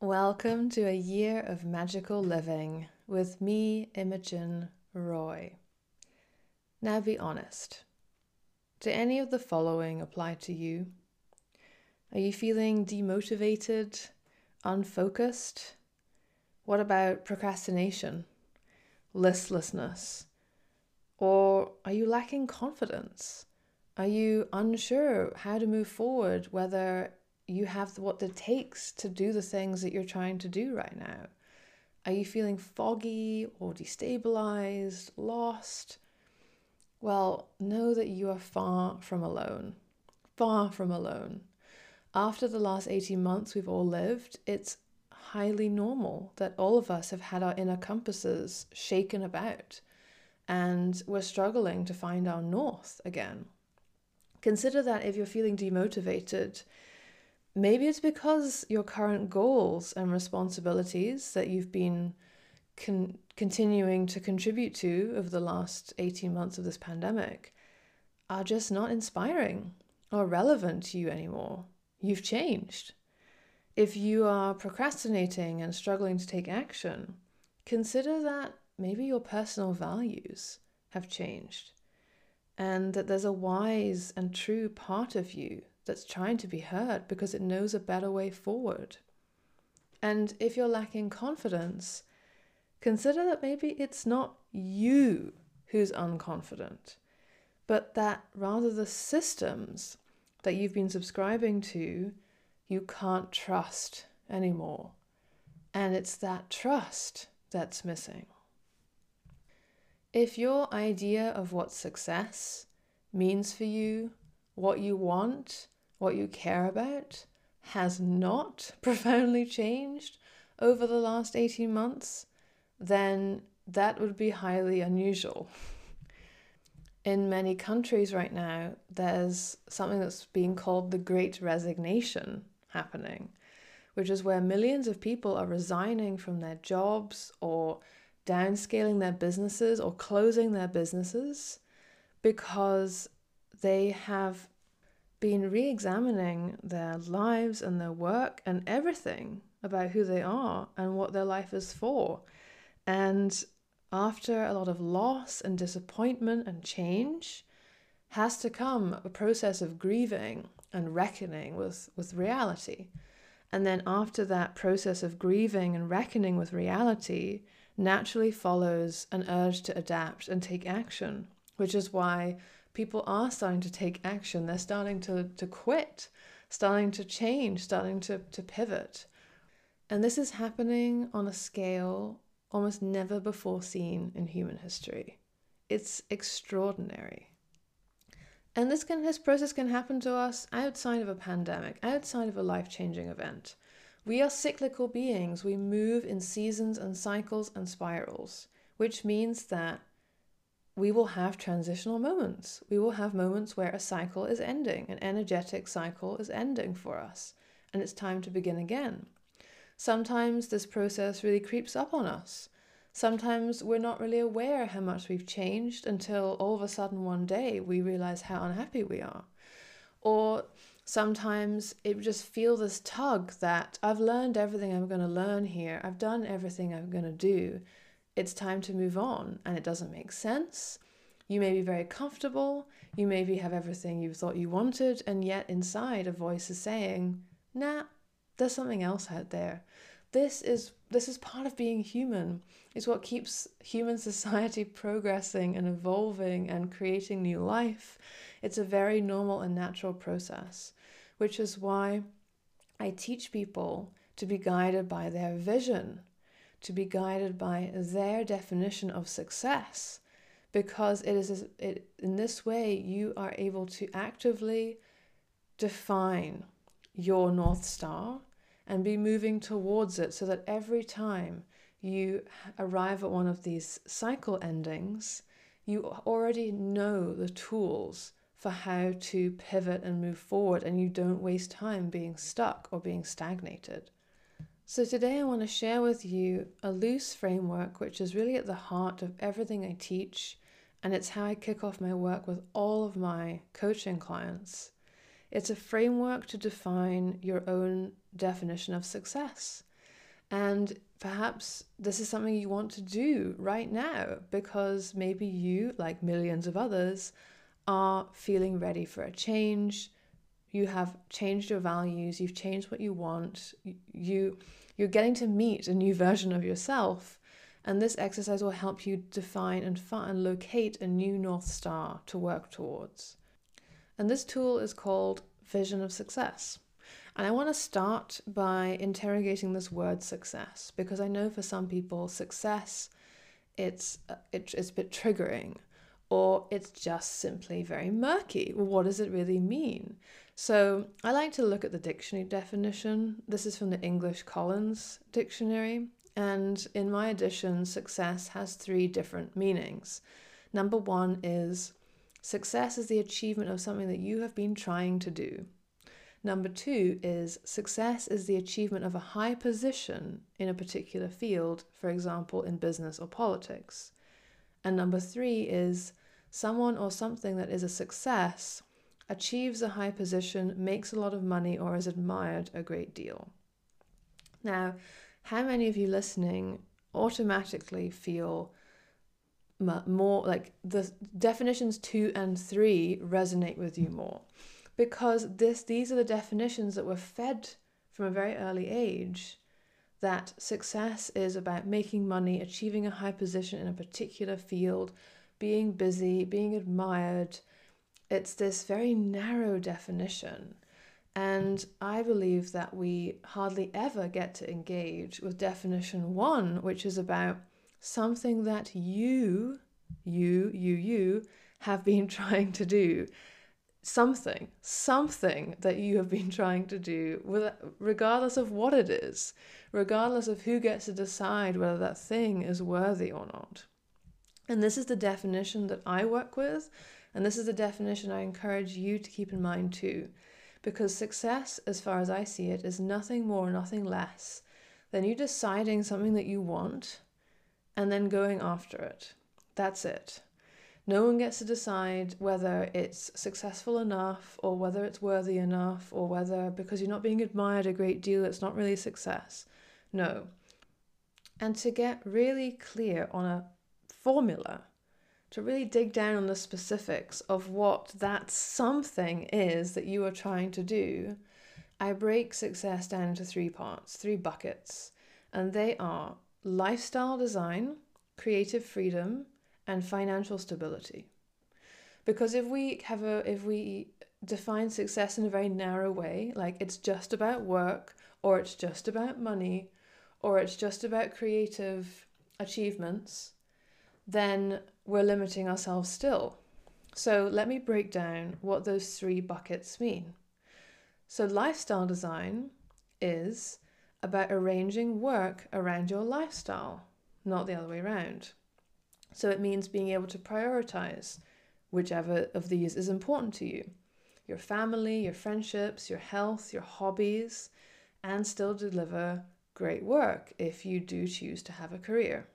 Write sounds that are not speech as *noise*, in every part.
Welcome to a year of magical living with me, Imogen Roy. Now be honest. Do any of the following apply to you? Are you feeling demotivated, unfocused? What about procrastination, listlessness? Or are you lacking confidence? Are you unsure how to move forward, whether you have what it takes to do the things that you're trying to do right now? Are you feeling foggy or destabilized, lost? Well, know that you are far from alone. Far from alone. After the last 18 months we've all lived, it's highly normal that all of us have had our inner compasses shaken about and we're struggling to find our north again. Consider that if you're feeling demotivated, maybe it's because your current goals and responsibilities that you've been con- continuing to contribute to over the last 18 months of this pandemic are just not inspiring or relevant to you anymore. You've changed. If you are procrastinating and struggling to take action, consider that maybe your personal values have changed and that there's a wise and true part of you that's trying to be heard because it knows a better way forward. And if you're lacking confidence, consider that maybe it's not you who's unconfident, but that rather the systems that you've been subscribing to, you can't trust anymore. And it's that trust that's missing. If your idea of what success means for you, what you want, what you care about, has not *laughs* profoundly changed over the last 18 months, then that would be highly unusual. *laughs* In many countries right now, there's something that's being called the Great Resignation happening, which is where millions of people are resigning from their jobs or downscaling their businesses or closing their businesses because they have been re examining their lives and their work and everything about who they are and what their life is for. And after a lot of loss and disappointment and change, has to come a process of grieving and reckoning with, with reality. And then after that process of grieving and reckoning with reality, naturally follows an urge to adapt and take action, which is why people are starting to take action. They're starting to, to quit, starting to change, starting to, to pivot. And this is happening on a scale almost never before seen in human history. It's extraordinary. And this can this process can happen to us outside of a pandemic, outside of a life-changing event. We are cyclical beings. We move in seasons and cycles and spirals, which means that we will have transitional moments. We will have moments where a cycle is ending, an energetic cycle is ending for us, and it's time to begin again. Sometimes this process really creeps up on us. Sometimes we're not really aware how much we've changed until all of a sudden one day we realize how unhappy we are. Or sometimes it just feels this tug that I've learned everything I'm going to learn here, I've done everything I'm going to do it's time to move on and it doesn't make sense. You may be very comfortable, you maybe have everything you thought you wanted, and yet inside a voice is saying, nah, there's something else out there. This is this is part of being human. It's what keeps human *laughs* society progressing and evolving and creating new life. It's a very normal and natural process, which is why I teach people to be guided by their vision to be guided by their definition of success because it is it, in this way you are able to actively define your north star and be moving towards it so that every time you arrive at one of these cycle endings you already know the tools for how to pivot and move forward and you don't waste time being stuck or being stagnated so, today I want to share with you a loose framework which is really at the heart of everything I teach, and it's how I kick off my work with all of my coaching clients. It's a framework to define your own definition of success. And perhaps this is something you want to do right now because maybe you, like millions of others, are feeling ready for a change. You have changed your values, you've changed what you want. You you're getting to meet a new version of yourself. And this exercise will help you define and find, and locate a new North Star to work towards. And this tool is called Vision of Success. And I want to start by interrogating this word success because I know for some people success it's uh, it, it's a bit triggering or it's just simply very murky. What does it really mean? So I like to look at the dictionary definition. This is from the English Collins Dictionary. And in my edition, success has three different meanings. Number one is success is the achievement of something that you have been trying to do. Number two is success is the achievement of a high position in a particular field, for example, in business or politics. And number three is someone or something that is a success achieves a high position, makes a lot of money, or is admired a great deal. Now, how many of you listening automatically feel more like the definitions two and three resonate with you more? because this these are the definitions that were fed from a very early age that success is about making money, achieving a high position in a particular field, being busy, being admired. It's this very narrow definition. And I believe that we hardly ever get to engage with definition one, which is about something that you, you, you, you have been *laughs* trying to do something, something that you have been trying to do, regardless of what it is, regardless of who gets to decide whether that thing is worthy or not. And this is the definition that I work with, and this is the definition I encourage you to keep in mind too. Because success, as far as I see it, is nothing more, nothing less than you deciding something that you want and then going after it. That's it. No one gets to decide whether it's successful enough or whether it's worthy enough or whether because you're not being admired a great deal, it's not really success. No. And to get really clear on a formula, to really dig down on the specifics of what that something is that you are trying to do, I break success down into three parts, three buckets. And they are lifestyle design, creative freedom, and financial stability. Because if we have a if we define success in a very narrow way, like it's just about work or it's just about money or it's just about creative achievements, then we're limiting ourselves still. So let me break down what those three buckets mean. So lifestyle design is about arranging work around your lifestyle, not the other way around. So it means being able to prioritize whichever of these is important to you your family, your friendships, your health, your hobbies, and still deliver great work if you do choose to have a career.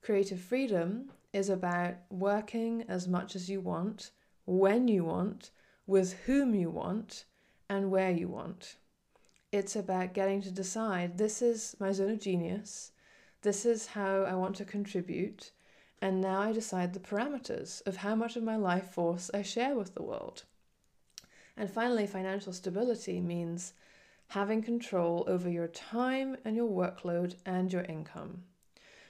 Creative freedom is about working as much as you want, when you want, with whom you want, and where you want. It's about getting to decide this is my zone of genius, this is how I want to contribute, and now I decide the parameters of how much of my life force I share with the world. And finally, financial stability means having control over your time and your workload and your income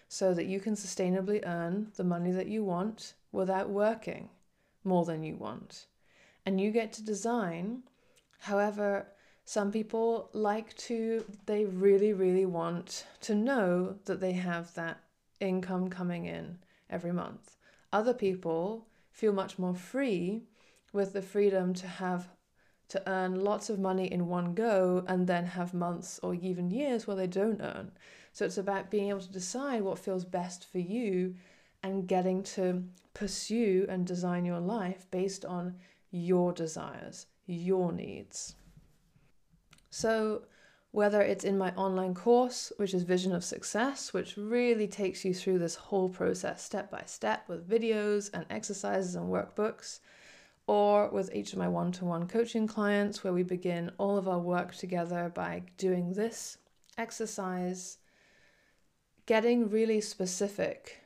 so that you can sustainably earn the money that you want without working more than you want. And you get to design, however, some people like to, they really, really want to know that they have that income coming in every month. Other people feel much more free with the freedom to have to earn lots of money in one go and then have months or even years where they don't earn. So it's about being able to decide what feels best for you and getting to pursue and design your life based on your desires, your needs. So whether it's in my online course, which is Vision of Success, which really takes you through this whole process step by step with videos and exercises and workbooks, or with each of my one to one coaching clients, where we begin all of our work together by doing this exercise getting really specific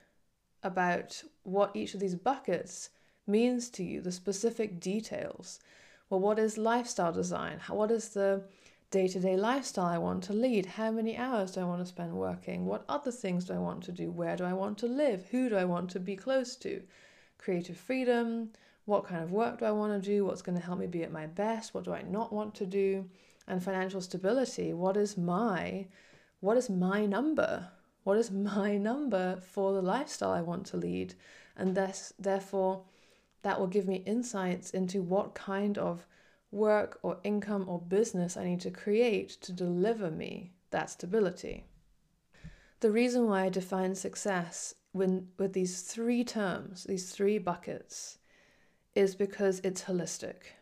about what each of these buckets means to you, the specific details. Well, what is lifestyle design? What is the day to day lifestyle I want to lead? How many hours do I want to spend working? What other things do I want to do? Where do I want to live? Who do I want to be close to? Creative freedom. What kind of work do I want to do? What's going to help me be at my best? What do I not want to do? And financial stability. What is my what is my number? What is my *laughs* number for the lifestyle I want to lead? And thus, therefore, that will give me insights into what kind of work or income or business I need to create to deliver me that stability. The reason why I define success when, with these three terms, these three buckets, is because it's holistic.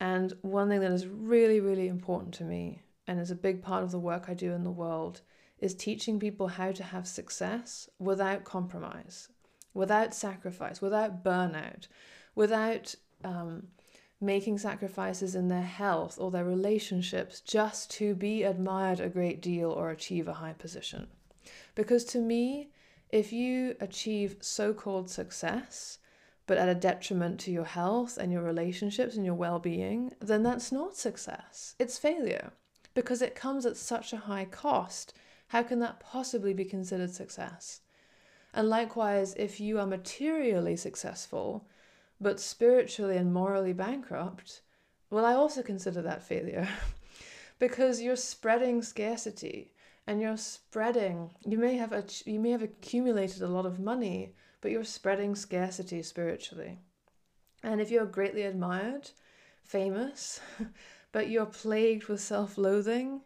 And one thing that is really, really important to me and is a big part of the work I do in the world is teaching people how to have success without compromise, without sacrifice, without burnout, without um, making sacrifices in their health or their relationships just to be admired a great deal or achieve a high position. Because to me, if you achieve so called success, but at a detriment to your health and your relationships and your well being, then that's not success. It's failure because it comes at such a high cost. How can that possibly be considered success? And likewise, if you are materially successful, but spiritually and morally bankrupt, well, I also consider that failure *laughs* because you're spreading scarcity and you're spreading. You may have you may have accumulated a lot of money, but you're spreading scarcity spiritually. And if you're greatly admired, famous, *laughs* but you're plagued with self-loathing,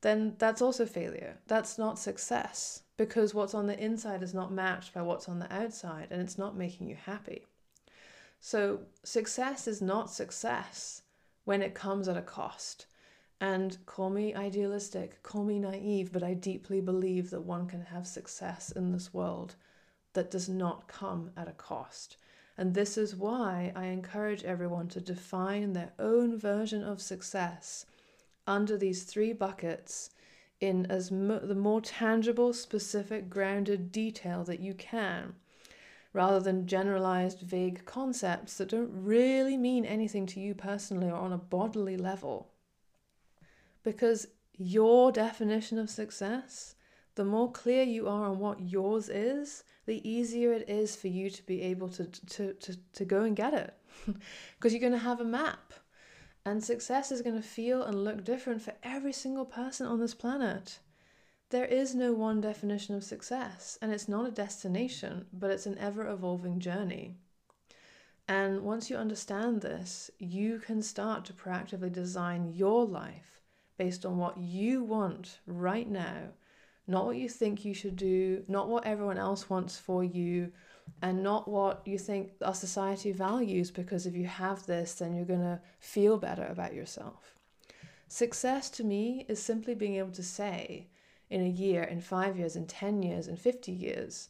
then that's also failure. That's not success because what's on the inside is not matched by what's on the outside and it's not making you happy. So, success is not success when it comes at a cost. And call me idealistic, call me naive, but I deeply believe that one can have success in this world that does not come at a cost. And this is why I encourage everyone to define their own version of success under these three buckets in as mo- the more tangible, specific, grounded detail that you can, rather than generalized, vague concepts that don't really mean anything to you personally or on a bodily level. Because your definition of success, the more clear you are on what yours is, the easier it is for you to be able to, to, to, to go and get it. *laughs* Because you're going to have a map and success is going to feel and look different for every single person on this planet. There is no one definition of success, and it's not a destination, but it's an ever evolving journey. And once you understand this, you can start to proactively design your life based on what you want right now, not what you think you should do, not what everyone else wants for you, and not what you think our society values because if you have this, then you're going to feel better about yourself. Success to me is simply being able to say in a year, in five years, in 10 years, in 50 years,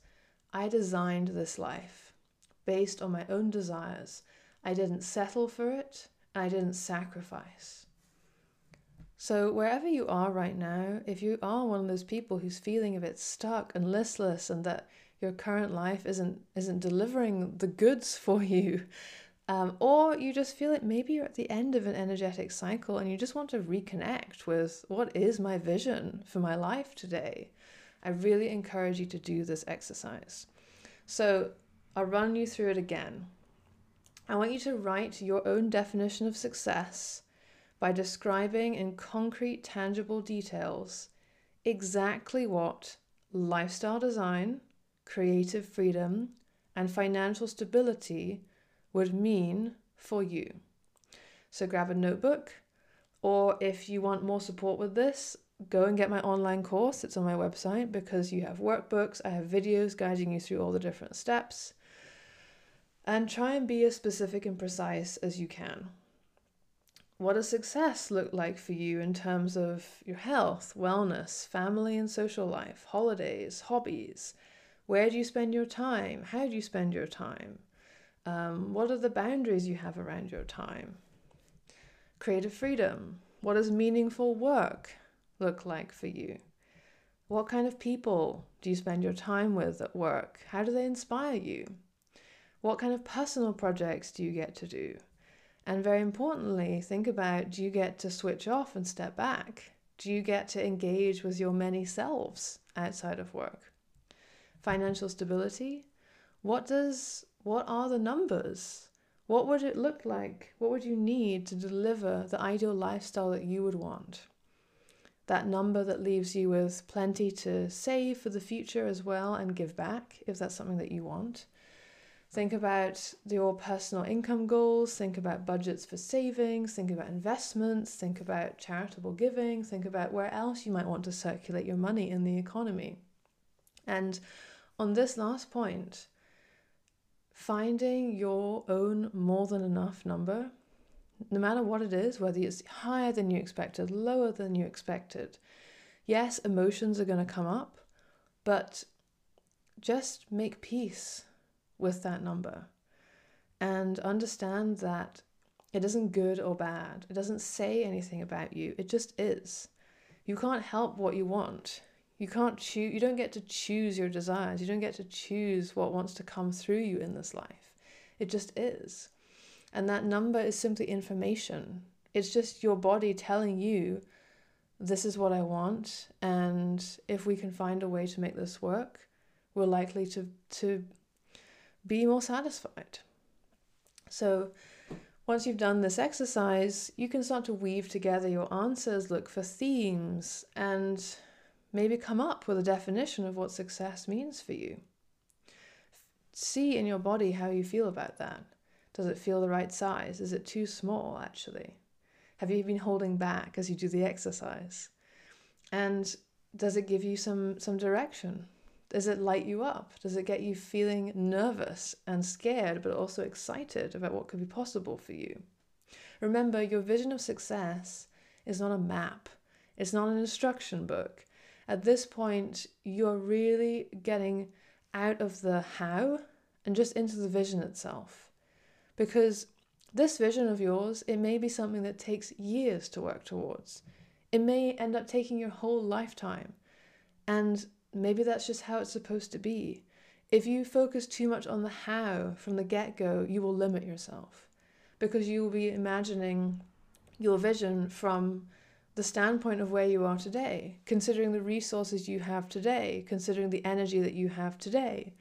I designed this life based on my own desires. I didn't settle for it, I didn't sacrifice. So, wherever you are right now, if you are one of those people who's feeling a bit stuck and listless and that your current life isn't isn't delivering the goods *laughs* for you um, or you just feel like maybe you're at the end of an energetic cycle and you just want to reconnect with what is my vision for my life today i really encourage you to do this exercise. So i'll run you through it again. I want you to write your own definition of success by describing in concrete tangible details exactly what lifestyle design creative freedom, and financial stability would mean for you. So grab a notebook, or if you want more support with this, go and get my online course. It's on my website because you have workbooks, I have videos guiding you through all the different steps. And try and be as specific and precise as you can. What does success look like for you in terms of your health, wellness, family and social life, holidays, hobbies? Where do you spend your time? How do you spend your time? Um, what are the boundaries you have around your time? Creative freedom. What does meaningful work? look like for you? What kind of people do you spend your time with at work? How do they inspire you? What kind of personal projects do you get to do? And very importantly, think about do you get to switch off and step back? Do you get to engage with your many selves outside of work? Financial stability? What does what are the numbers? What would it look like? What would you need to deliver the ideal lifestyle that you would want? That number that leaves you with plenty to save for the future as well and give back if that's something that you want. Think about your personal income goals, think about budgets for savings, think about investments, think about charitable giving, think about where else you might want to circulate your money in the economy. And on this last point, finding your own more than enough number, no matter what it is, whether it's higher than you expected, lower than you expected. Yes, emotions are going to come up, but just make peace with that number and understand that it isn't good or bad. It doesn't say anything about you. It just is. You can't help what you want. You can't choose, you don't get to choose your desires. You don't get to choose what wants to come through you in this life. It just is. And that number is simply information. It's just your body telling you, this is what I want. And if we can find a way to make this work, we're likely to, to be more satisfied. So, once you've done this exercise, you can start to weave together your answers, look for themes, and maybe come up with a definition of what success means for you. See in your body how you feel about that. Does it feel the right size? Is it too small, actually? Have you been holding back as you do the exercise? And does it give you some, some direction? Does it light you up? Does it get you feeling nervous and scared, but also excited about what could be possible for you? Remember, your vision of success is not a map, it's not an instruction book. At this point, you're really getting out of the how and just into the vision itself. Because this vision of yours, it may be something that takes years to work towards. It may end up taking your whole lifetime. And maybe that's just how it's supposed to be. If you focus too much on the how from the get go, you will limit yourself because you will be imagining your vision from the standpoint of where you are today, considering the resources you have today, considering the energy that you have today,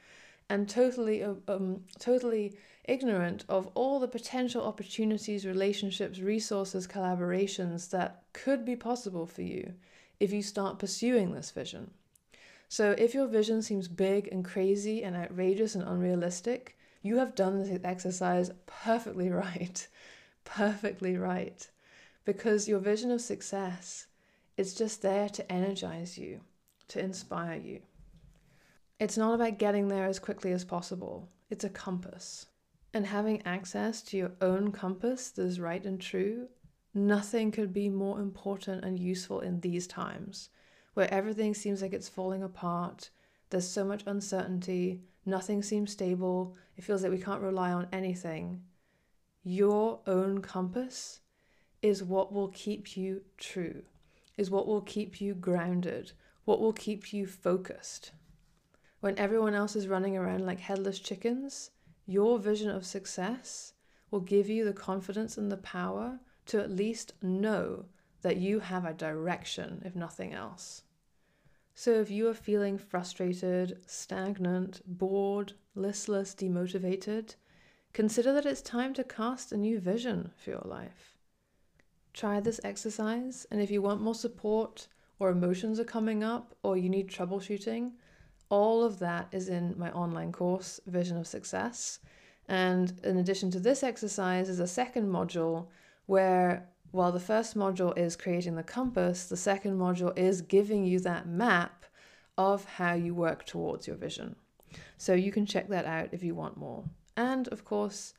and totally, uh, um, totally ignorant of all the potential opportunities, relationships, resources, collaborations that could be possible for you if you start pursuing this vision. So, if your vision seems big and crazy and outrageous and unrealistic, you have done this exercise perfectly *laughs* right. perfectly right. Because your vision of success is just there to energize you, to inspire you. It's not about getting there as quickly as possible, it's a compass. And having access to your own compass that is right and true, nothing could be more important and useful in these times where everything seems like it's falling apart. There's so much uncertainty. Nothing seems stable. It feels like we can't rely on anything. Your own compass is what will keep you true, is what will keep you grounded, what will keep you focused. When everyone else is running around like headless chickens, your vision of success will give you the confidence and the power to at least know that you have a direction, if nothing else. So, if you are feeling frustrated, stagnant, bored, listless, demotivated, consider that it's time to cast a new vision for your life. Try this exercise, and if you want more support, or emotions are coming up, or you need troubleshooting, all of that is in my online course, Vision of Success. And in addition to this exercise, is a second module where while the first module is creating the compass, the second module is giving you that map of how you work towards your vision. So you can check that out if you want more. And of course,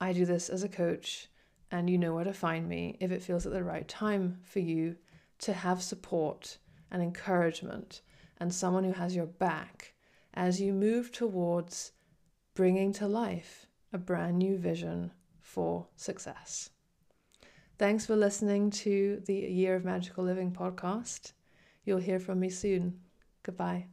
I do this as a coach, and you know where to find me if it feels at the right time for you to have support and encouragement and someone who has your back as you move towards bringing to life a brand new vision for success. Thanks for listening to the Year of Magical Living podcast. You'll hear from me soon. Goodbye.